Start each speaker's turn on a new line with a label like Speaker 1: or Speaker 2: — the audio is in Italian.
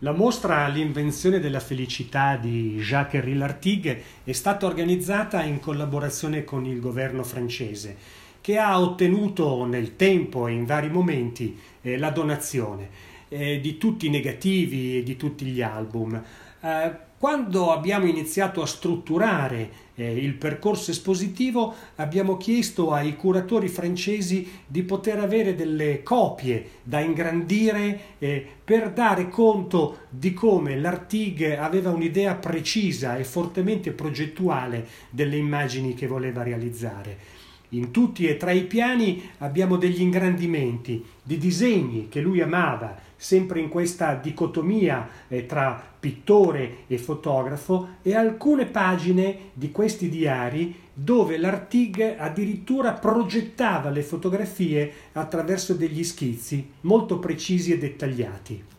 Speaker 1: La mostra L'invenzione della felicità di Jacques-Henri Lartigue è stata organizzata in collaborazione con il governo francese, che ha ottenuto nel tempo e in vari momenti eh, la donazione eh, di tutti i negativi e di tutti gli album. Eh, quando abbiamo iniziato a strutturare eh, il percorso espositivo abbiamo chiesto ai curatori francesi di poter avere delle copie da ingrandire eh, per dare conto di come l'Artigue aveva un'idea precisa e fortemente progettuale delle immagini che voleva realizzare. In tutti e tre i piani abbiamo degli ingrandimenti di disegni che lui amava, sempre in questa dicotomia eh, tra pittore e fotografo, e alcune pagine di questi diari dove l'Artigue addirittura progettava le fotografie attraverso degli schizzi molto precisi e dettagliati.